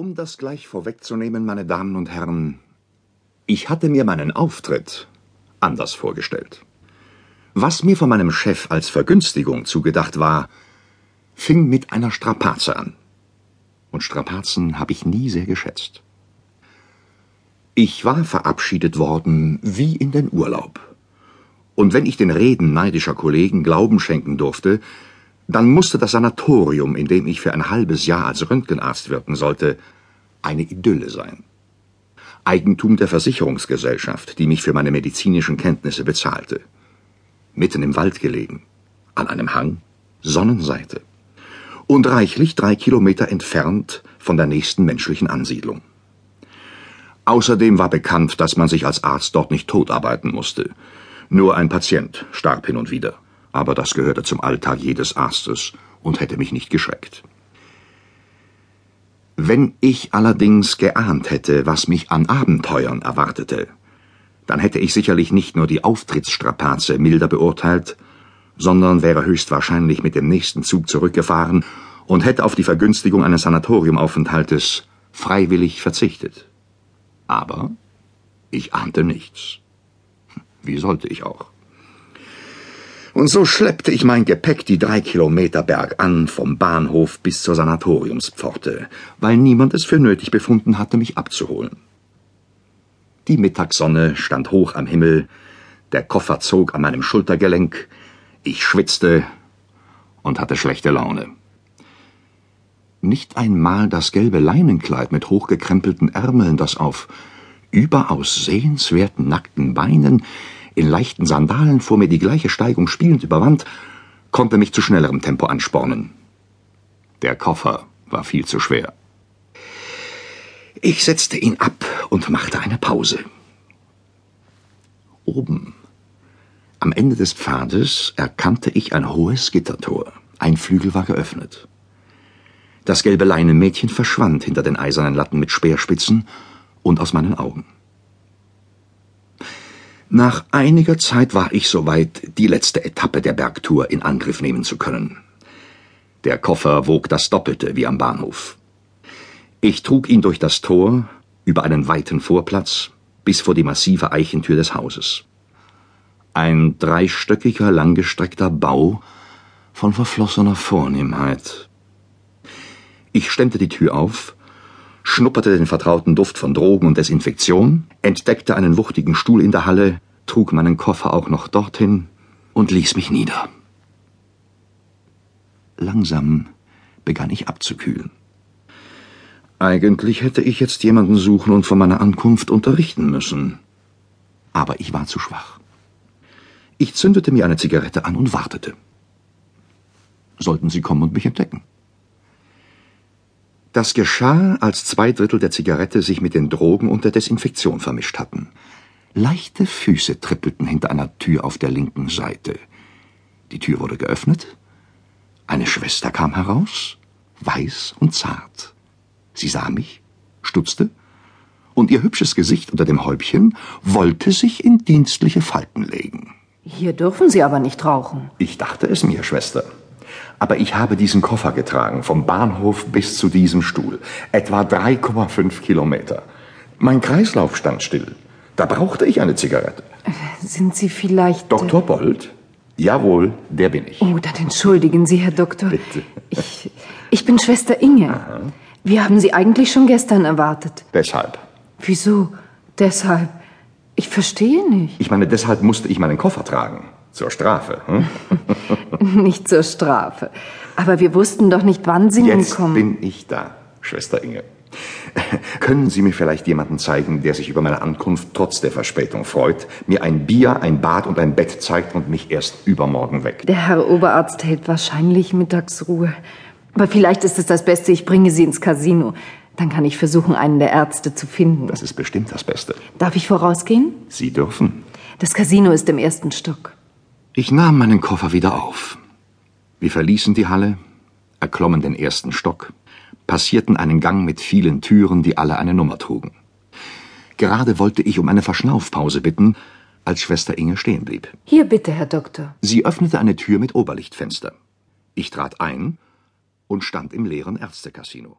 Um das gleich vorwegzunehmen, meine Damen und Herren, ich hatte mir meinen Auftritt anders vorgestellt. Was mir von meinem Chef als Vergünstigung zugedacht war, fing mit einer Strapaze an. Und Strapazen habe ich nie sehr geschätzt. Ich war verabschiedet worden wie in den Urlaub. Und wenn ich den Reden neidischer Kollegen Glauben schenken durfte, dann musste das Sanatorium, in dem ich für ein halbes Jahr als Röntgenarzt wirken sollte, eine Idylle sein. Eigentum der Versicherungsgesellschaft, die mich für meine medizinischen Kenntnisse bezahlte. Mitten im Wald gelegen, an einem Hang, Sonnenseite. Und reichlich drei Kilometer entfernt von der nächsten menschlichen Ansiedlung. Außerdem war bekannt, dass man sich als Arzt dort nicht totarbeiten musste. Nur ein Patient starb hin und wieder aber das gehörte zum Alltag jedes Arztes und hätte mich nicht geschreckt. Wenn ich allerdings geahnt hätte, was mich an Abenteuern erwartete, dann hätte ich sicherlich nicht nur die Auftrittsstrapaze milder beurteilt, sondern wäre höchstwahrscheinlich mit dem nächsten Zug zurückgefahren und hätte auf die Vergünstigung eines Sanatoriumaufenthaltes freiwillig verzichtet. Aber ich ahnte nichts. Wie sollte ich auch? Und so schleppte ich mein Gepäck die drei Kilometer bergan vom Bahnhof bis zur Sanatoriumspforte, weil niemand es für nötig befunden hatte, mich abzuholen. Die Mittagssonne stand hoch am Himmel, der Koffer zog an meinem Schultergelenk, ich schwitzte und hatte schlechte Laune. Nicht einmal das gelbe Leinenkleid mit hochgekrempelten Ärmeln, das auf überaus sehenswerten nackten Beinen in leichten Sandalen vor mir die gleiche Steigung spielend überwand, konnte mich zu schnellerem Tempo anspornen. Der Koffer war viel zu schwer. Ich setzte ihn ab und machte eine Pause. Oben, am Ende des Pfades, erkannte ich ein hohes Gittertor. Ein Flügel war geöffnet. Das gelbe Leinenmädchen verschwand hinter den eisernen Latten mit Speerspitzen und aus meinen Augen. Nach einiger Zeit war ich soweit, die letzte Etappe der Bergtour in Angriff nehmen zu können. Der Koffer wog das Doppelte wie am Bahnhof. Ich trug ihn durch das Tor, über einen weiten Vorplatz, bis vor die massive Eichentür des Hauses. Ein dreistöckiger, langgestreckter Bau von verflossener Vornehmheit. Ich stemmte die Tür auf, schnupperte den vertrauten Duft von Drogen und Desinfektion, entdeckte einen wuchtigen Stuhl in der Halle, trug meinen Koffer auch noch dorthin und ließ mich nieder. Langsam begann ich abzukühlen. Eigentlich hätte ich jetzt jemanden suchen und von meiner Ankunft unterrichten müssen. Aber ich war zu schwach. Ich zündete mir eine Zigarette an und wartete. Sollten sie kommen und mich entdecken? Das geschah, als zwei Drittel der Zigarette sich mit den Drogen und der Desinfektion vermischt hatten. Leichte Füße trippelten hinter einer Tür auf der linken Seite. Die Tür wurde geöffnet. Eine Schwester kam heraus, weiß und zart. Sie sah mich, stutzte, und ihr hübsches Gesicht unter dem Häubchen wollte sich in dienstliche Falten legen. Hier dürfen Sie aber nicht rauchen. Ich dachte es mir, Schwester. Aber ich habe diesen Koffer getragen, vom Bahnhof bis zu diesem Stuhl. Etwa 3,5 Kilometer. Mein Kreislauf stand still. Da brauchte ich eine Zigarette. Sind Sie vielleicht. Dr. Bold? Jawohl, der bin ich. Oh, dann entschuldigen Sie, Herr Doktor. Bitte. Ich, ich bin Schwester Inge. Aha. Wir haben Sie eigentlich schon gestern erwartet. Deshalb. Wieso? Deshalb. Ich verstehe nicht. Ich meine, deshalb musste ich meinen Koffer tragen. Zur Strafe. Hm? nicht zur Strafe. Aber wir wussten doch nicht, wann Sie nun Jetzt kommen. bin ich da, Schwester Inge. Können Sie mir vielleicht jemanden zeigen, der sich über meine Ankunft trotz der Verspätung freut, mir ein Bier, ein Bad und ein Bett zeigt und mich erst übermorgen weg? Der Herr Oberarzt hält wahrscheinlich Mittagsruhe. Aber vielleicht ist es das Beste, ich bringe Sie ins Casino. Dann kann ich versuchen, einen der Ärzte zu finden. Das ist bestimmt das Beste. Darf ich vorausgehen? Sie dürfen. Das Casino ist im ersten Stock. Ich nahm meinen Koffer wieder auf. Wir verließen die Halle, erklommen den ersten Stock, passierten einen Gang mit vielen Türen, die alle eine Nummer trugen. Gerade wollte ich um eine Verschnaufpause bitten, als Schwester Inge stehen blieb. Hier bitte, Herr Doktor. Sie öffnete eine Tür mit Oberlichtfenster. Ich trat ein und stand im leeren Ärztecasino.